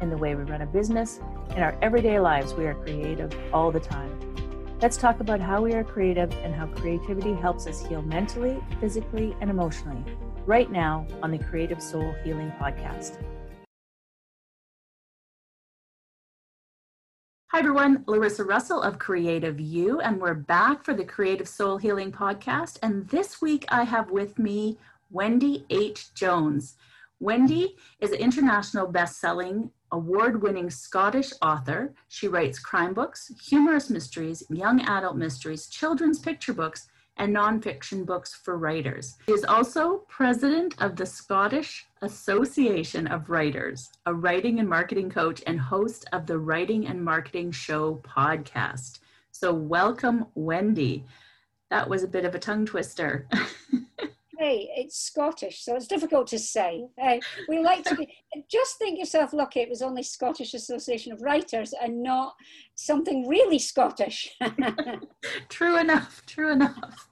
in the way we run a business, in our everyday lives, we are creative all the time. Let's talk about how we are creative and how creativity helps us heal mentally, physically, and emotionally right now on the Creative Soul Healing Podcast. Hi, everyone. Larissa Russell of CreativeU, and we're back for the Creative Soul Healing Podcast. And this week I have with me Wendy H. Jones. Wendy is an international best-selling award-winning Scottish author. She writes crime books, humorous mysteries, young adult mysteries, children's picture books, and nonfiction books for writers. She is also president of the Scottish Association of Writers, a writing and marketing coach, and host of the Writing and Marketing Show podcast. So, welcome, Wendy. That was a bit of a tongue twister. It's Scottish, so it's difficult to say. Hey, we like to be, just think yourself lucky it was only Scottish Association of Writers and not something really Scottish. true enough, true enough.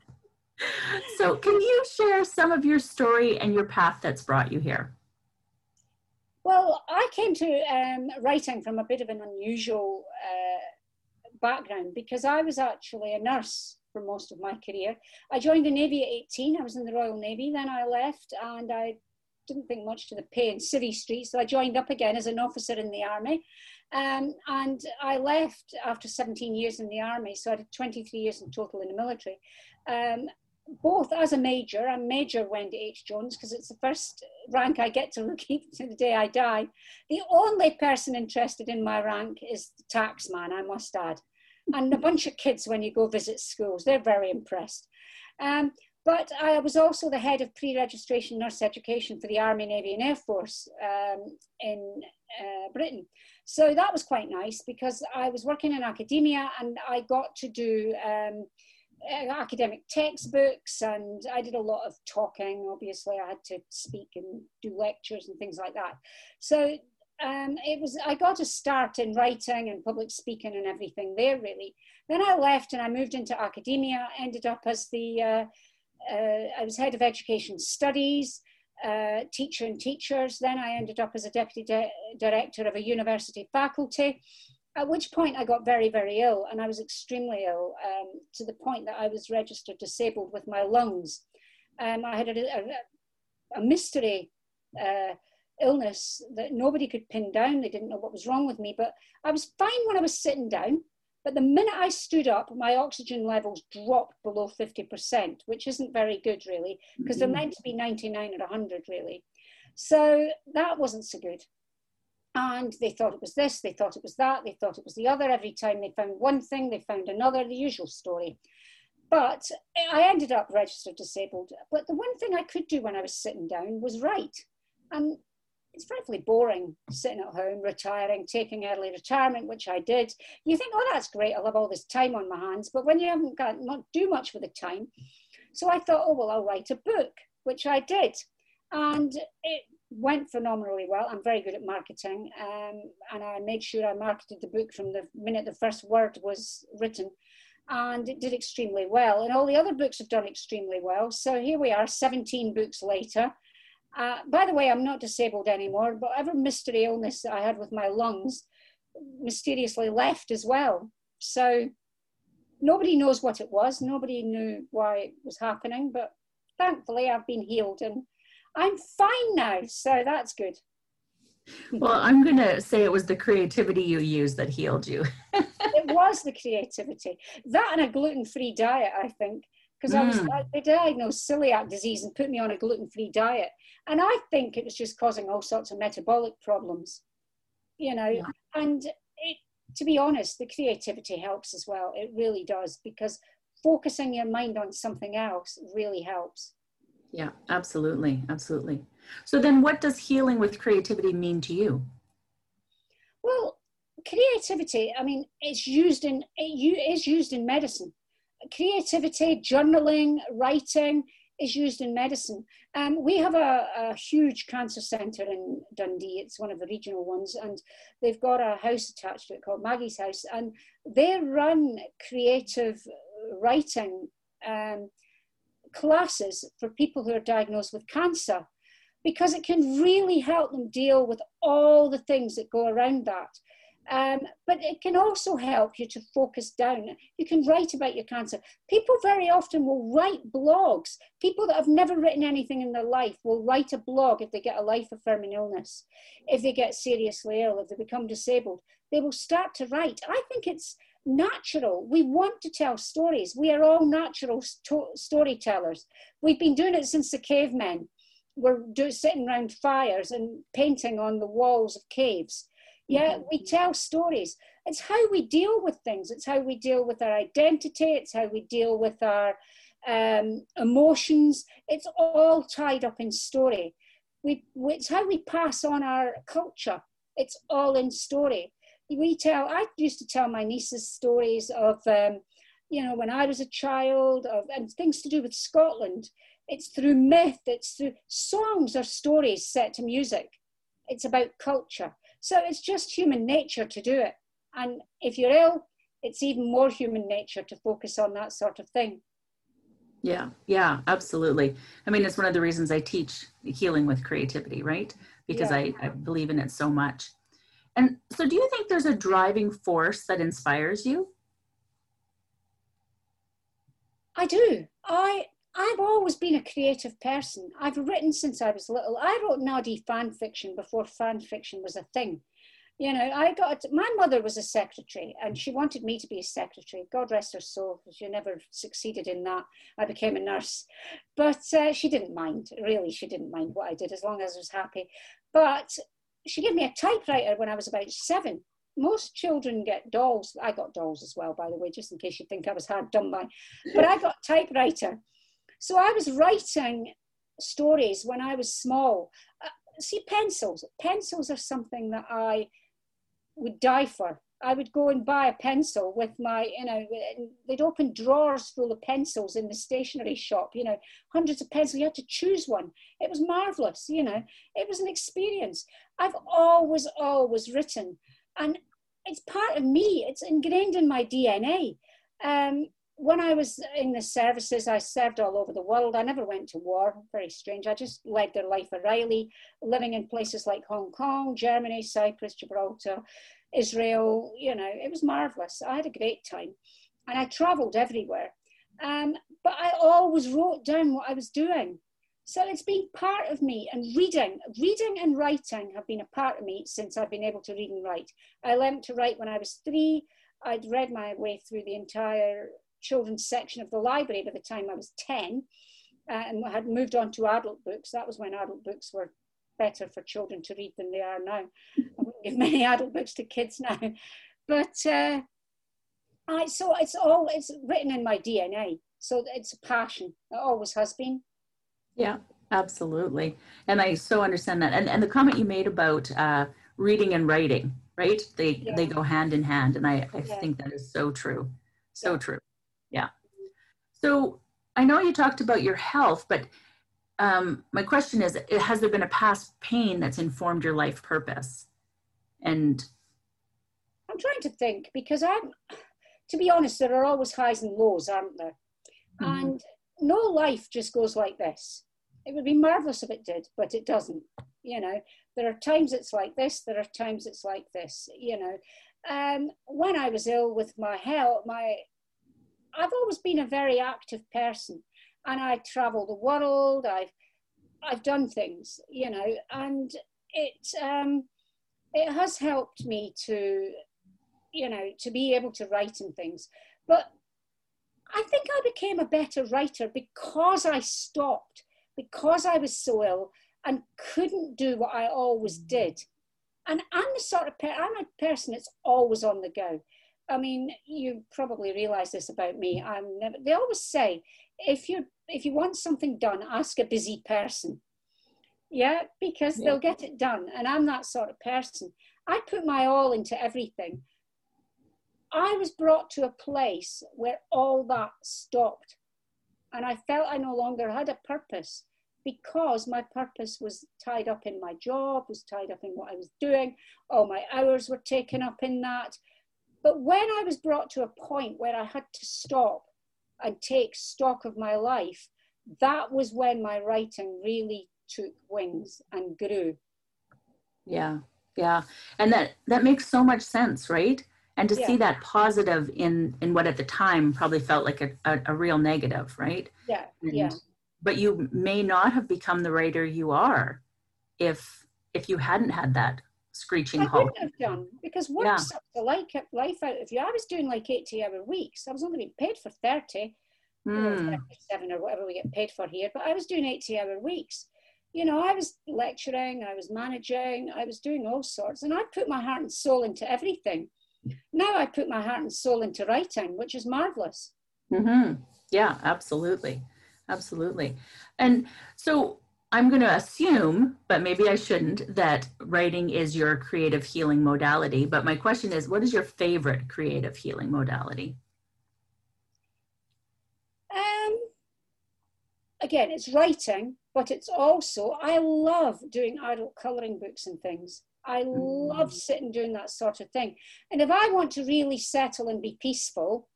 So, can you share some of your story and your path that's brought you here? Well, I came to um, writing from a bit of an unusual uh, background because I was actually a nurse for most of my career. I joined the Navy at 18. I was in the Royal Navy. Then I left and I didn't think much to the pay in Civvy Street. So I joined up again as an officer in the Army. Um, and I left after 17 years in the Army. So I did 23 years in total in the military. Um, both as a major, I'm Major Wendy H. Jones because it's the first rank I get to keep to the day I die. The only person interested in my rank is the taxman, I must add and a bunch of kids when you go visit schools. They're very impressed. Um, but I was also the head of pre-registration nurse education for the Army, Navy and Air Force um, in uh, Britain. So that was quite nice because I was working in academia and I got to do um, uh, academic textbooks and I did a lot of talking. Obviously, I had to speak and do lectures and things like that. So um, it was I got a start in writing and public speaking and everything there really. Then I left and I moved into academia. Ended up as the uh, uh, I was head of education studies, uh, teacher and teachers. Then I ended up as a deputy de- director of a university faculty. At which point I got very very ill and I was extremely ill um, to the point that I was registered disabled with my lungs. Um, I had a, a, a mystery. Uh, illness that nobody could pin down. They didn't know what was wrong with me, but I was fine when I was sitting down. But the minute I stood up, my oxygen levels dropped below 50%, which isn't very good, really, because they're meant to be 99 or 100, really. So that wasn't so good. And they thought it was this, they thought it was that, they thought it was the other. Every time they found one thing, they found another, the usual story. But I ended up registered disabled. But the one thing I could do when I was sitting down was write. And it's frankly boring sitting at home, retiring, taking early retirement, which I did. You think, oh, that's great. I'll have all this time on my hands. But when you haven't got not do much with the time, so I thought, oh well, I'll write a book, which I did, and it went phenomenally well. I'm very good at marketing, um, and I made sure I marketed the book from the minute the first word was written. And it did extremely well. And all the other books have done extremely well. So here we are, 17 books later uh, by the way, I'm not disabled anymore, but whatever mystery illness I had with my lungs mysteriously left as well. So nobody knows what it was. Nobody knew why it was happening, but thankfully I've been healed and I'm fine now. So that's good. Well, I'm going to say it was the creativity you used that healed you. it was the creativity. That and a gluten free diet, I think because mm. I was mm. they diagnosed celiac disease and put me on a gluten-free diet, and I think it was just causing all sorts of metabolic problems, you know. Yeah. And it, to be honest, the creativity helps as well. It really does because focusing your mind on something else really helps. Yeah, absolutely, absolutely. So then, what does healing with creativity mean to you? Well, creativity, I mean, it's used in it is used in medicine. Creativity, journaling, writing is used in medicine. Um, we have a, a, huge cancer centre in Dundee. It's one of the regional ones, and they've got a house attached to it called Maggie's House, and they run creative writing um, classes for people who are diagnosed with cancer because it can really help them deal with all the things that go around that. Um, but it can also help you to focus down. You can write about your cancer. People very often will write blogs. People that have never written anything in their life will write a blog if they get a life affirming illness, if they get seriously ill, if they become disabled. They will start to write. I think it's natural. We want to tell stories. We are all natural sto- storytellers. We've been doing it since the cavemen were do, sitting around fires and painting on the walls of caves. Yeah, we tell stories. It's how we deal with things. It's how we deal with our identity. It's how we deal with our um, emotions. It's all tied up in story. We, it's how we pass on our culture. It's all in story. We tell. I used to tell my nieces stories of, um, you know, when I was a child, of and things to do with Scotland it's through myth, it's through songs or stories set to music. It's about culture. So it's just human nature to do it. And if you're ill, it's even more human nature to focus on that sort of thing. Yeah, yeah, absolutely. I mean, it's one of the reasons I teach healing with creativity, right? Because yeah. I, I believe in it so much. And so, do you think there's a driving force that inspires you? I do. I I've always been a creative person. I've written since I was little. I wrote naughty fan fiction before fan fiction was a thing. You know, I got my mother was a secretary and she wanted me to be a secretary. God rest her soul, because she never succeeded in that. I became a nurse, but uh, she didn't mind. Really, she didn't mind what I did as long as I was happy. But she gave me a typewriter when I was about seven. Most children get dolls. I got dolls as well, by the way, just in case you think I was hard done by. But I got typewriter so I was writing stories when I was small. Uh, see, pencils. Pencils are something that I would die for. I would go and buy a pencil with my, you know, they'd open drawers full of pencils in the stationery shop, you know, hundreds of pencils. You had to choose one. It was marvelous, you know, it was an experience. I've always, always written, and it's part of me, it's ingrained in my DNA. Um, when I was in the services, I served all over the world. I never went to war. Very strange. I just led their life of Riley, living in places like Hong Kong, Germany, Cyprus, Gibraltar, Israel. You know, it was marvelous. I had a great time, and I travelled everywhere. Um, but I always wrote down what I was doing. So it's been part of me, and reading, reading and writing have been a part of me since I've been able to read and write. I learned to write when I was three. I'd read my way through the entire children's section of the library by the time I was 10 uh, and had moved on to adult books. That was when adult books were better for children to read than they are now. I wouldn't give many adult books to kids now. But uh, I, so it's all, it's written in my DNA. So it's a passion. It always has been. Yeah, absolutely. And I so understand that. And, and the comment you made about uh, reading and writing, right? They, yeah. they go hand in hand. And I, I yeah. think that is so true. So yeah. true. So I know you talked about your health, but um, my question is Has there been a past pain that's informed your life purpose? And I'm trying to think because I'm, to be honest, there are always highs and lows, aren't there? Mm-hmm. And no life just goes like this. It would be marvelous if it did, but it doesn't. You know, there are times it's like this, there are times it's like this. You know, um, when I was ill with my health, my I've always been a very active person and I travel the world. I've, I've done things, you know, and it, um, it has helped me to, you know, to be able to write and things. But I think I became a better writer because I stopped, because I was so ill and couldn't do what I always did. And I'm the sort of per- I'm a person that's always on the go. I mean, you probably realize this about me. I'm never, they always say, if you if you want something done, ask a busy person. Yeah, because yeah. they'll get it done. And I'm that sort of person. I put my all into everything. I was brought to a place where all that stopped. And I felt I no longer had a purpose because my purpose was tied up in my job, was tied up in what I was doing. All my hours were taken up in that. But when I was brought to a point where I had to stop and take stock of my life, that was when my writing really took wings and grew. Yeah, yeah, and that that makes so much sense, right? And to yeah. see that positive in in what at the time probably felt like a, a, a real negative, right? Yeah, and, yeah but you may not have become the writer you are if if you hadn't had that screeching I wouldn't have done because work yeah. sucked the life, life out of you. I was doing like 80 hour weeks. I was only being paid for 30, mm. or 37 or whatever we get paid for here, but I was doing 80 hour weeks. You know, I was lecturing, I was managing, I was doing all sorts, and I put my heart and soul into everything. Now I put my heart and soul into writing, which is marvelous. Mm-hmm. Yeah, absolutely absolutely. And so I'm going to assume, but maybe I shouldn't, that writing is your creative healing modality. But my question is, what is your favorite creative healing modality? Um, again, it's writing, but it's also, I love doing adult coloring books and things. I love mm. sitting doing that sort of thing. And if I want to really settle and be peaceful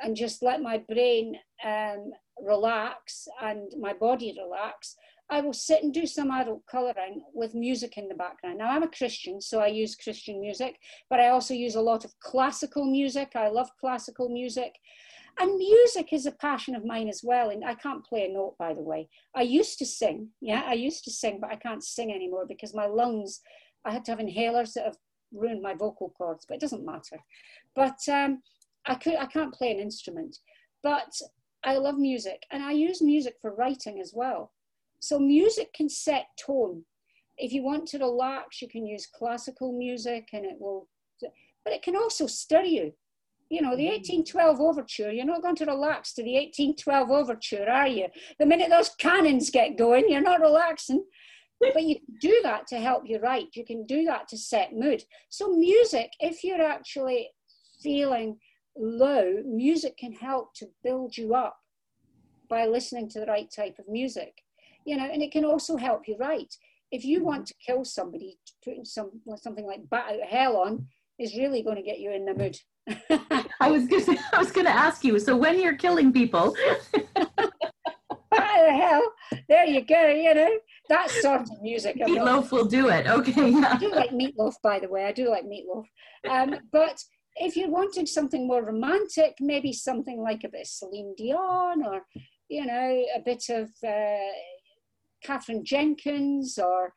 and just let my brain um, relax and my body relax, I will sit and do some adult colouring with music in the background. Now, I'm a Christian, so I use Christian music, but I also use a lot of classical music. I love classical music. And music is a passion of mine as well. And I can't play a note, by the way. I used to sing. Yeah, I used to sing, but I can't sing anymore because my lungs, I had to have inhalers that have ruined my vocal cords, but it doesn't matter. But um, I, could, I can't play an instrument. But I love music and I use music for writing as well. So music can set tone. If you want to relax, you can use classical music and it will, but it can also stir you. You know, the 1812 mm. overture, you're not going to relax to the 1812 overture, are you? The minute those cannons get going, you're not relaxing. but you can do that to help you write. You can do that to set mood. So music, if you're actually feeling low, music can help to build you up by listening to the right type of music. You know, and it can also help you write. If you want to kill somebody, putting some something like "Bat Out of Hell" on is really going to get you in the mood. I was gonna, I was going to ask you. So when you're killing people, "Bat Out of Hell," there you go. You know that sort of music. Meatloaf will do it. Okay. I do like meatloaf, by the way. I do like meatloaf, um, but if you're wanting something more romantic, maybe something like a bit of Celine Dion or, you know, a bit of uh, Katherine Jenkins or,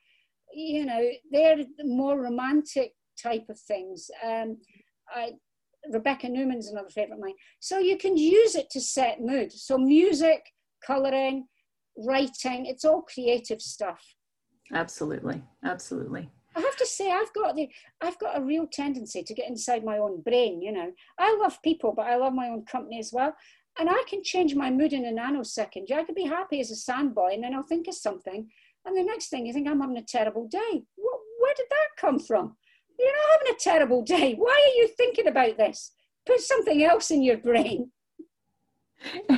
you know, they're the more romantic type of things. Um, I, Rebecca Newman's another favorite of mine. So you can use it to set mood. So music, coloring, writing, it's all creative stuff. Absolutely. Absolutely. I have to say, I've got the, I've got a real tendency to get inside my own brain. You know, I love people, but I love my own company as well. And I can change my mood in a nanosecond. I could be happy as a sandboy, and then I'll think of something, and the next thing you think I'm having a terrible day. What, where did that come from? You're not having a terrible day. Why are you thinking about this? Put something else in your brain.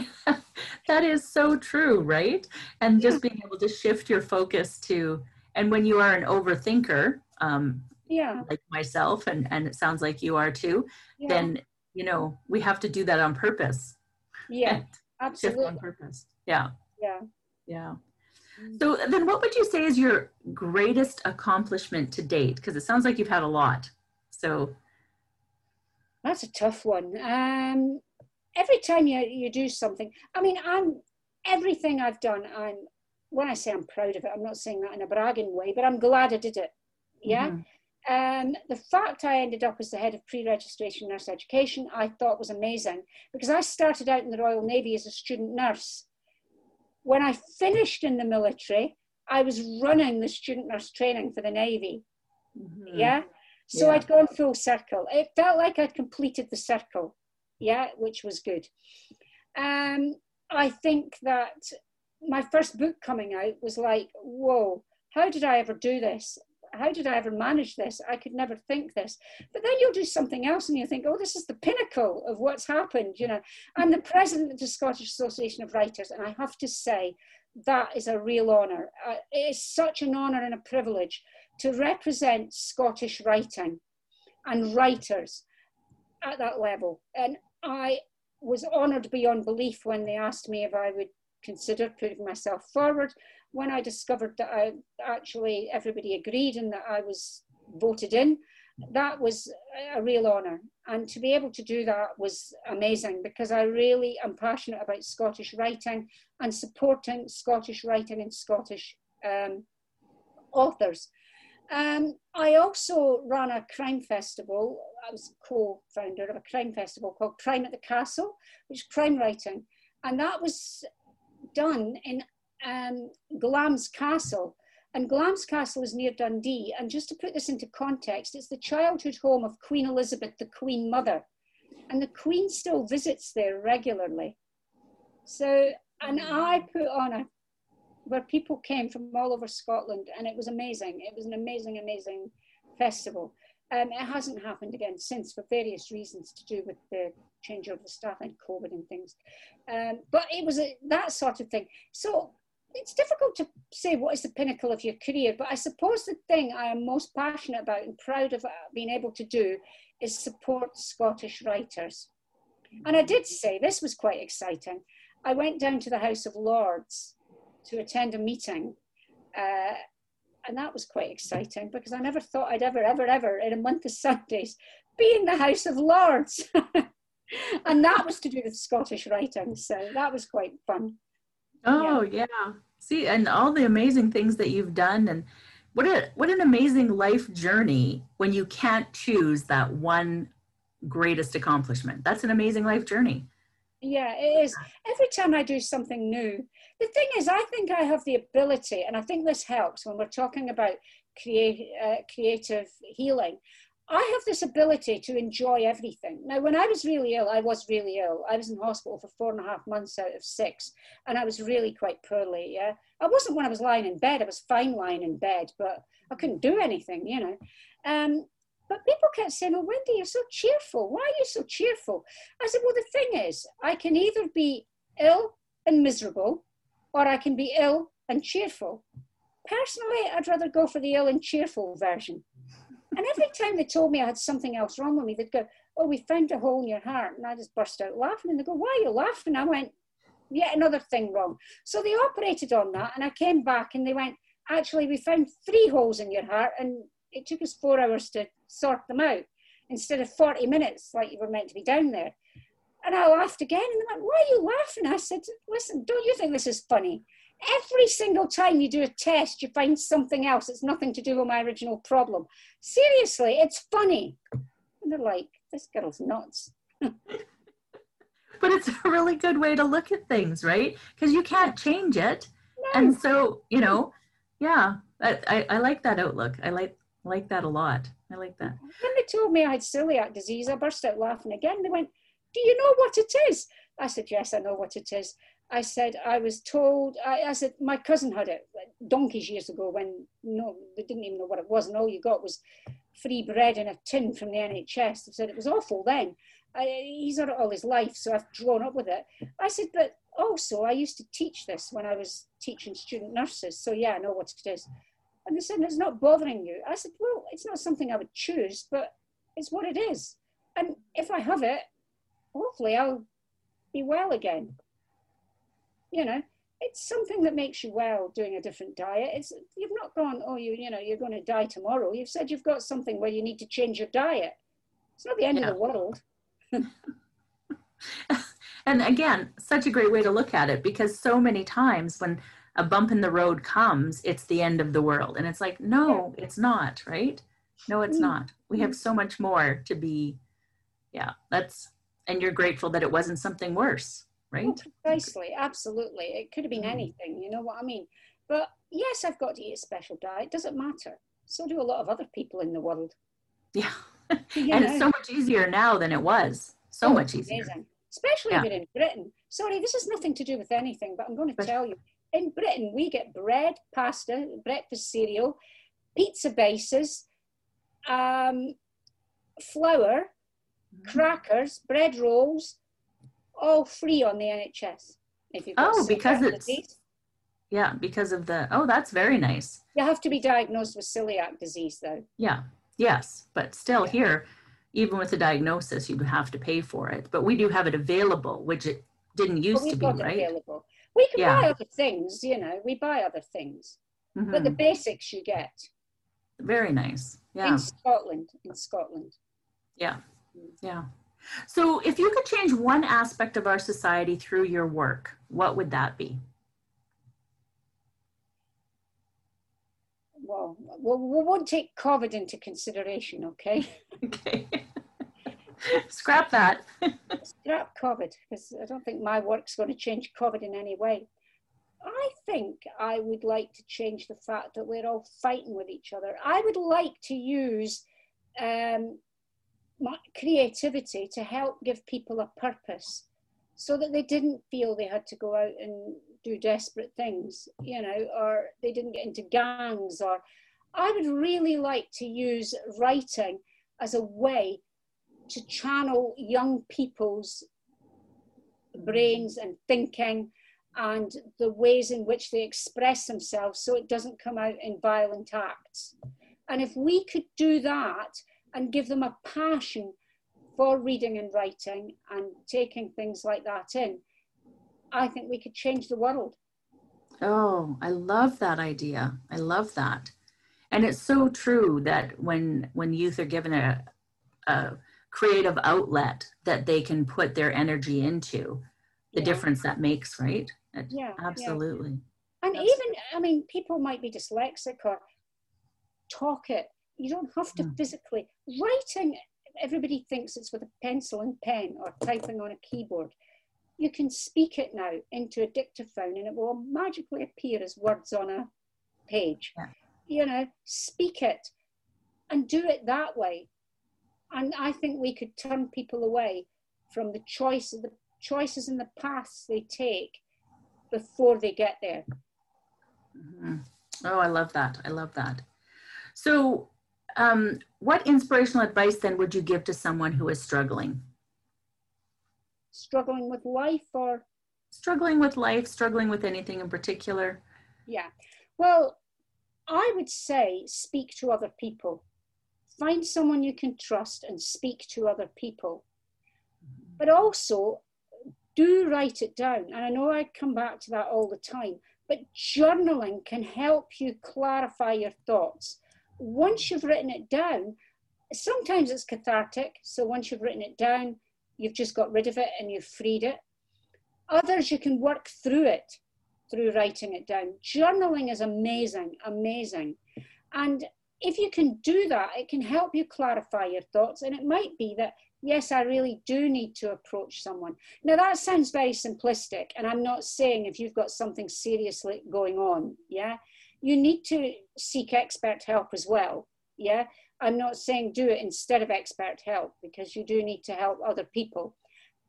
that is so true, right? And just being able to shift your focus to and when you are an overthinker um, yeah like myself and and it sounds like you are too yeah. then you know we have to do that on purpose yeah absolutely on purpose yeah yeah yeah mm. so then what would you say is your greatest accomplishment to date because it sounds like you've had a lot so that's a tough one um every time you you do something i mean i'm everything i've done i'm when I say I'm proud of it, I'm not saying that in a bragging way, but I'm glad I did it. Yeah. Mm-hmm. Um, the fact I ended up as the head of pre-registration nurse education, I thought was amazing because I started out in the Royal Navy as a student nurse. When I finished in the military, I was running the student nurse training for the Navy. Mm-hmm. Yeah. So yeah. I'd gone full circle. It felt like I'd completed the circle. Yeah, which was good. Um, I think that my first book coming out was like, whoa, how did I ever do this? How did I ever manage this? I could never think this. But then you'll do something else and you think, oh, this is the pinnacle of what's happened. You know, I'm the president of the Scottish Association of Writers, and I have to say that is a real honour. Uh, it is such an honour and a privilege to represent Scottish writing and writers at that level. And I was honoured beyond belief when they asked me if I would consider putting myself forward. When I discovered that I actually everybody agreed and that I was voted in, that was a real honour. And to be able to do that was amazing because I really am passionate about Scottish writing and supporting Scottish writing and Scottish um, authors. Um, I also ran a crime festival. I was co-founder of a crime festival called Crime at the Castle, which is crime writing. And that was done in um, Glamis Castle. And Glamis Castle is near Dundee. And just to put this into context, it's the childhood home of Queen Elizabeth, the Queen Mother. And the Queen still visits there regularly. So, and I put on a where people came from all over Scotland, and it was amazing. It was an amazing, amazing festival. Um, it hasn't happened again since for various reasons to do with the change of the staff and COVID and things. Um, but it was a, that sort of thing. So it's difficult to say what is the pinnacle of your career, but I suppose the thing I am most passionate about and proud of being able to do is support Scottish writers. And I did say this was quite exciting. I went down to the House of Lords to attend a meeting. Uh, and that was quite exciting because I never thought I'd ever, ever, ever in a month of Sundays be in the House of Lords. and that was to do with Scottish writing. So that was quite fun. Oh, yeah. yeah. See, and all the amazing things that you've done and what a what an amazing life journey when you can't choose that one greatest accomplishment. That's an amazing life journey. Yeah, it is. Every time I do something new, the thing is, I think I have the ability, and I think this helps when we're talking about create, uh, creative healing. I have this ability to enjoy everything. Now, when I was really ill, I was really ill. I was in hospital for four and a half months out of six, and I was really quite poorly. Yeah, I wasn't when I was lying in bed. I was fine lying in bed, but I couldn't do anything, you know. Um, but people kept saying, "Oh, Wendy, you're so cheerful. Why are you so cheerful?" I said, "Well, the thing is, I can either be ill and miserable, or I can be ill and cheerful. Personally, I'd rather go for the ill and cheerful version." And every time they told me I had something else wrong with me, they'd go, Oh, we found a hole in your heart. And I just burst out laughing. And they go, Why are you laughing? I went, Yet another thing wrong. So they operated on that. And I came back and they went, Actually, we found three holes in your heart. And it took us four hours to sort them out instead of 40 minutes like you were meant to be down there. And I laughed again. And they went, Why are you laughing? I said, Listen, don't you think this is funny? Every single time you do a test, you find something else It's nothing to do with my original problem. Seriously, it's funny. And they're like, this girl's nuts. but it's a really good way to look at things, right? Because you can't change it. And so, you know, yeah, I, I, I like that outlook. I like like that a lot. I like that. When they told me I had celiac disease, I burst out laughing again. They went, Do you know what it is? I said, Yes, I know what it is. I said, I was told, I, I, said, my cousin had it donkeys years ago when no, they didn't even know what it was, and all you got was free bread and a tin from the NHS. They said it was awful then. I, he's had it all his life, so I've grown up with it. I said, but also, I used to teach this when I was teaching student nurses, so yeah, I know what it is. And they said, it's not bothering you. I said, well, it's not something I would choose, but it's what it is. And if I have it, hopefully I'll be well again you know, it's something that makes you well doing a different diet. It's you've not gone, oh, you you know, you're going to die tomorrow. You've said you've got something where you need to change your diet. It's not the end yeah. of the world. and again, such a great way to look at it because so many times when a bump in the road comes, it's the end of the world. And it's like, no, yeah. it's not, right? No, it's mm. not. We have so much more to be, yeah, that's, and you're grateful that it wasn't something worse right? Oh, precisely, absolutely. It could have been mm. anything, you know what I mean? But yes, I've got to eat a special diet. Doesn't matter. So do a lot of other people in the world. Yeah. and it's so much easier now than it was. So oh, much easier. Amazing. Especially yeah. in Britain. Sorry, this has nothing to do with anything, but I'm going to tell you. In Britain, we get bread, pasta, breakfast cereal, pizza bases, um, flour, mm-hmm. crackers, bread rolls, all free on the NHS. If you've oh, because it's disease. yeah, because of the oh, that's very nice. You have to be diagnosed with celiac disease, though. Yeah, yes, but still yeah. here, even with the diagnosis, you'd have to pay for it. But we do have it available, which it didn't used well, to be, right? Available. We can yeah. buy other things, you know. We buy other things, mm-hmm. but the mm-hmm. basics you get. Very nice. Yeah. In Scotland, in Scotland. Yeah, yeah. So, if you could change one aspect of our society through your work, what would that be? Well, we won't take COVID into consideration, okay? Okay. Scrap that. Scrap COVID, because I don't think my work's going to change COVID in any way. I think I would like to change the fact that we're all fighting with each other. I would like to use um, creativity to help give people a purpose so that they didn't feel they had to go out and do desperate things, you know, or they didn't get into gangs. Or I would really like to use writing as a way to channel young people's brains and thinking and the ways in which they express themselves so it doesn't come out in violent acts. And if we could do that, and give them a passion for reading and writing and taking things like that in, I think we could change the world. Oh, I love that idea. I love that. And it's so true that when when youth are given a, a creative outlet that they can put their energy into, the yeah. difference that makes, right? It, yeah, absolutely. Yeah. And even, I mean, people might be dyslexic or talk it you don't have to mm. physically. Writing, everybody thinks it's with a pencil and pen or typing on a keyboard. You can speak it now into a dictaphone and it will magically appear as words on a page. Yeah. You know, speak it and do it that way. And I think we could turn people away from the choice the choices and the paths they take before they get there. Mm-hmm. Oh, I love that. I love that. So, um, what inspirational advice then would you give to someone who is struggling? Struggling with life or? Struggling with life, struggling with anything in particular? Yeah. Well, I would say speak to other people. Find someone you can trust and speak to other people. But also, do write it down. And I know I come back to that all the time, but journaling can help you clarify your thoughts once you've written it down, sometimes it's cathartic. So once you've written it down, you've just got rid of it and you've freed it. Others, you can work through it through writing it down. Journaling is amazing, amazing. And if you can do that, it can help you clarify your thoughts. And it might be that, yes, I really do need to approach someone. Now, that sounds very simplistic. And I'm not saying if you've got something seriously going on, yeah, you need to seek expert help as well. Yeah. I'm not saying do it instead of expert help because you do need to help other people.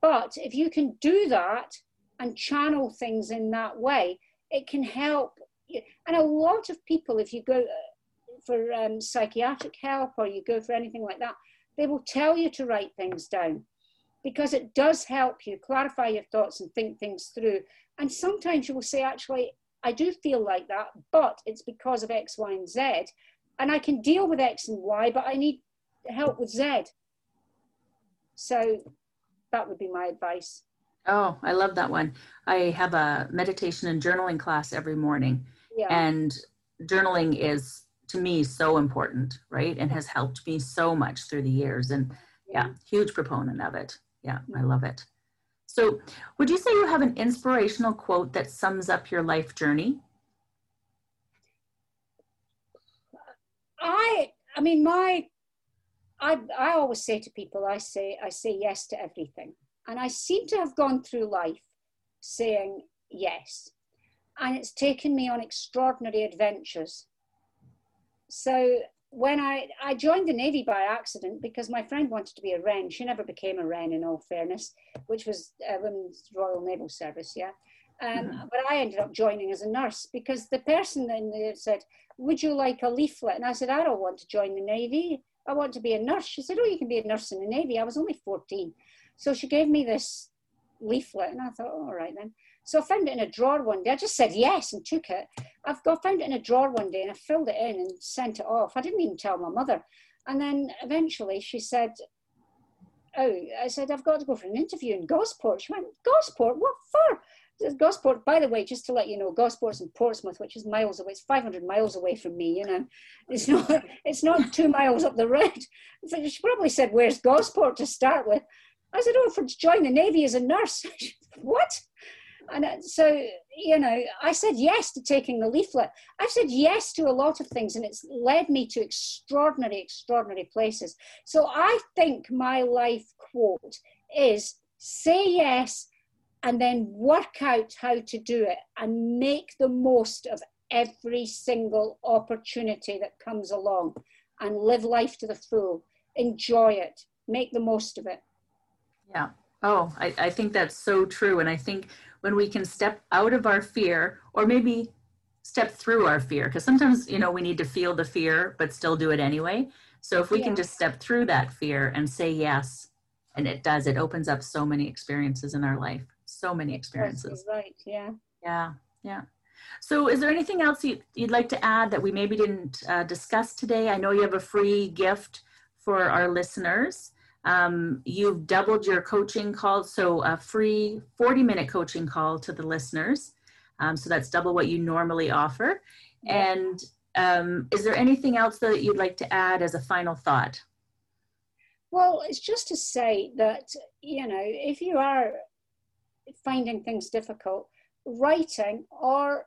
But if you can do that and channel things in that way, it can help. And a lot of people, if you go uh, for um, psychiatric help or you go for anything like that, they will tell you to write things down because it does help you clarify your thoughts and think things through. And sometimes you will say, actually, I do feel like that, but it's because of X, Y, and Z. And I can deal with X and Y, but I need help with Z. So that would be my advice. Oh, I love that one. I have a meditation and journaling class every morning. Yeah. And journaling is to me so important, right? And has helped me so much through the years. And yeah, huge proponent of it. Yeah, I love it. So, would you say you have an inspirational quote that sums up your life journey? I, I mean, my, I, I always say to people, I say, I say yes to everything, and I seem to have gone through life saying yes, and it's taken me on extraordinary adventures. So when I, I joined the Navy by accident because my friend wanted to be a Wren. She never became a Wren, in all fairness, which was a Women's Royal Naval Service, yeah. Um, mm-hmm. But I ended up joining as a nurse because the person there said, Would you like a leaflet? And I said, I don't want to join the Navy. I want to be a nurse. She said, Oh, you can be a nurse in the Navy. I was only 14. So she gave me this leaflet, and I thought, oh, All right then. So I found it in a drawer one day. I just said yes and took it. I've got found it in a drawer one day and I filled it in and sent it off. I didn't even tell my mother. And then eventually she said, Oh, I said, I've got to go for an interview in Gosport. She went, Gosport? What for? Gosport, by the way, just to let you know, Gosport's in Portsmouth, which is miles away. It's 500 miles away from me. You know, it's not. It's not two miles up the road. So She probably said, "Where's Gosport?" to start with. I said, "Oh, for to join the navy as a nurse." what? And uh, so, you know, I said yes to taking the leaflet. I've said yes to a lot of things, and it's led me to extraordinary, extraordinary places. So I think my life quote is say yes and then work out how to do it and make the most of every single opportunity that comes along and live life to the full. Enjoy it, make the most of it. Yeah. Oh, I, I think that's so true. And I think when we can step out of our fear or maybe step through our fear, because sometimes, you know, we need to feel the fear, but still do it anyway. So if we yeah. can just step through that fear and say yes, and it does, it opens up so many experiences in our life so many experiences. right. Yeah. Yeah. Yeah. So, is there anything else you'd, you'd like to add that we maybe didn't uh, discuss today? I know you have a free gift for our listeners. Um, you've doubled your coaching call, so a free 40 minute coaching call to the listeners. Um, so, that's double what you normally offer. And um, is there anything else that you'd like to add as a final thought? Well, it's just to say that, you know, if you are finding things difficult, writing or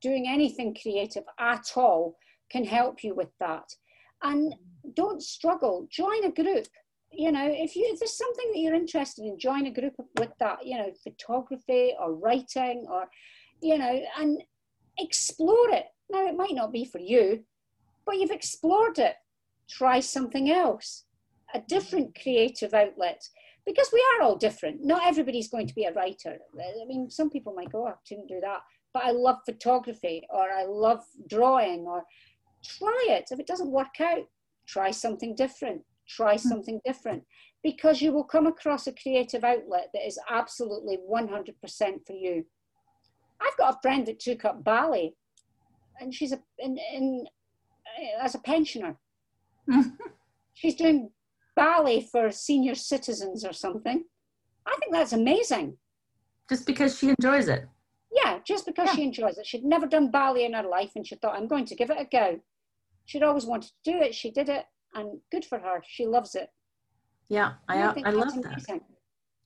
doing anything creative at all can help you with that. And don't struggle, join a group. You know, if you if there's something that you're interested in, join a group with that, you know, photography or writing or, you know, and explore it. Now, it might not be for you, but you've explored it. Try something else, a different creative outlet because we are all different. Not everybody's going to be a writer. I mean, some people might go, oh, I shouldn't do that. But I love photography or I love drawing or try it. If it doesn't work out, try something different. Try hmm. something different because you will come across a creative outlet that is absolutely 100% for you. I've got a friend that took up ballet and she's a, in, in, as a pensioner. she's doing ballet for senior citizens or something. I think that's amazing. Just because she enjoys it. Yeah, just because yeah. she enjoys it. She'd never done ballet in her life and she thought, I'm going to give it a go. She'd always wanted to do it. She did it and good for her. She loves it. Yeah, I, I, I love amazing. that.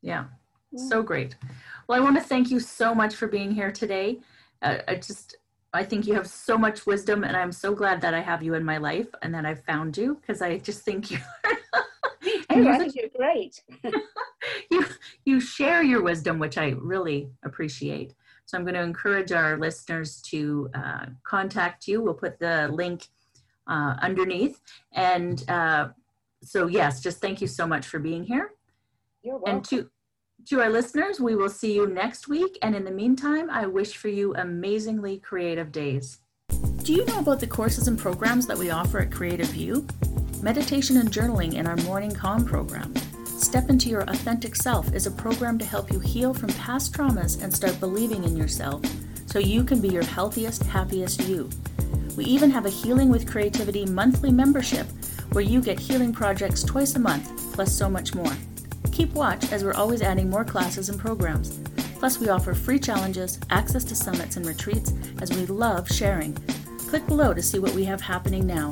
Yeah, mm. so great. Well, I want to thank you so much for being here today. Uh, I just, I think you have so much wisdom, and I'm so glad that I have you in my life and that I found you because I just think you I think you're great. you you share your wisdom, which I really appreciate. So I'm going to encourage our listeners to uh, contact you. We'll put the link uh, underneath. And uh, so yes, just thank you so much for being here. You're welcome. And to to our listeners, we will see you next week. And in the meantime, I wish for you amazingly creative days. Do you know about the courses and programs that we offer at CreativeU? Meditation and journaling in our Morning Calm program. Step into Your Authentic Self is a program to help you heal from past traumas and start believing in yourself so you can be your healthiest, happiest you. We even have a Healing with Creativity monthly membership where you get healing projects twice a month, plus so much more. Keep watch as we're always adding more classes and programs. Plus, we offer free challenges, access to summits and retreats, as we love sharing. Click below to see what we have happening now.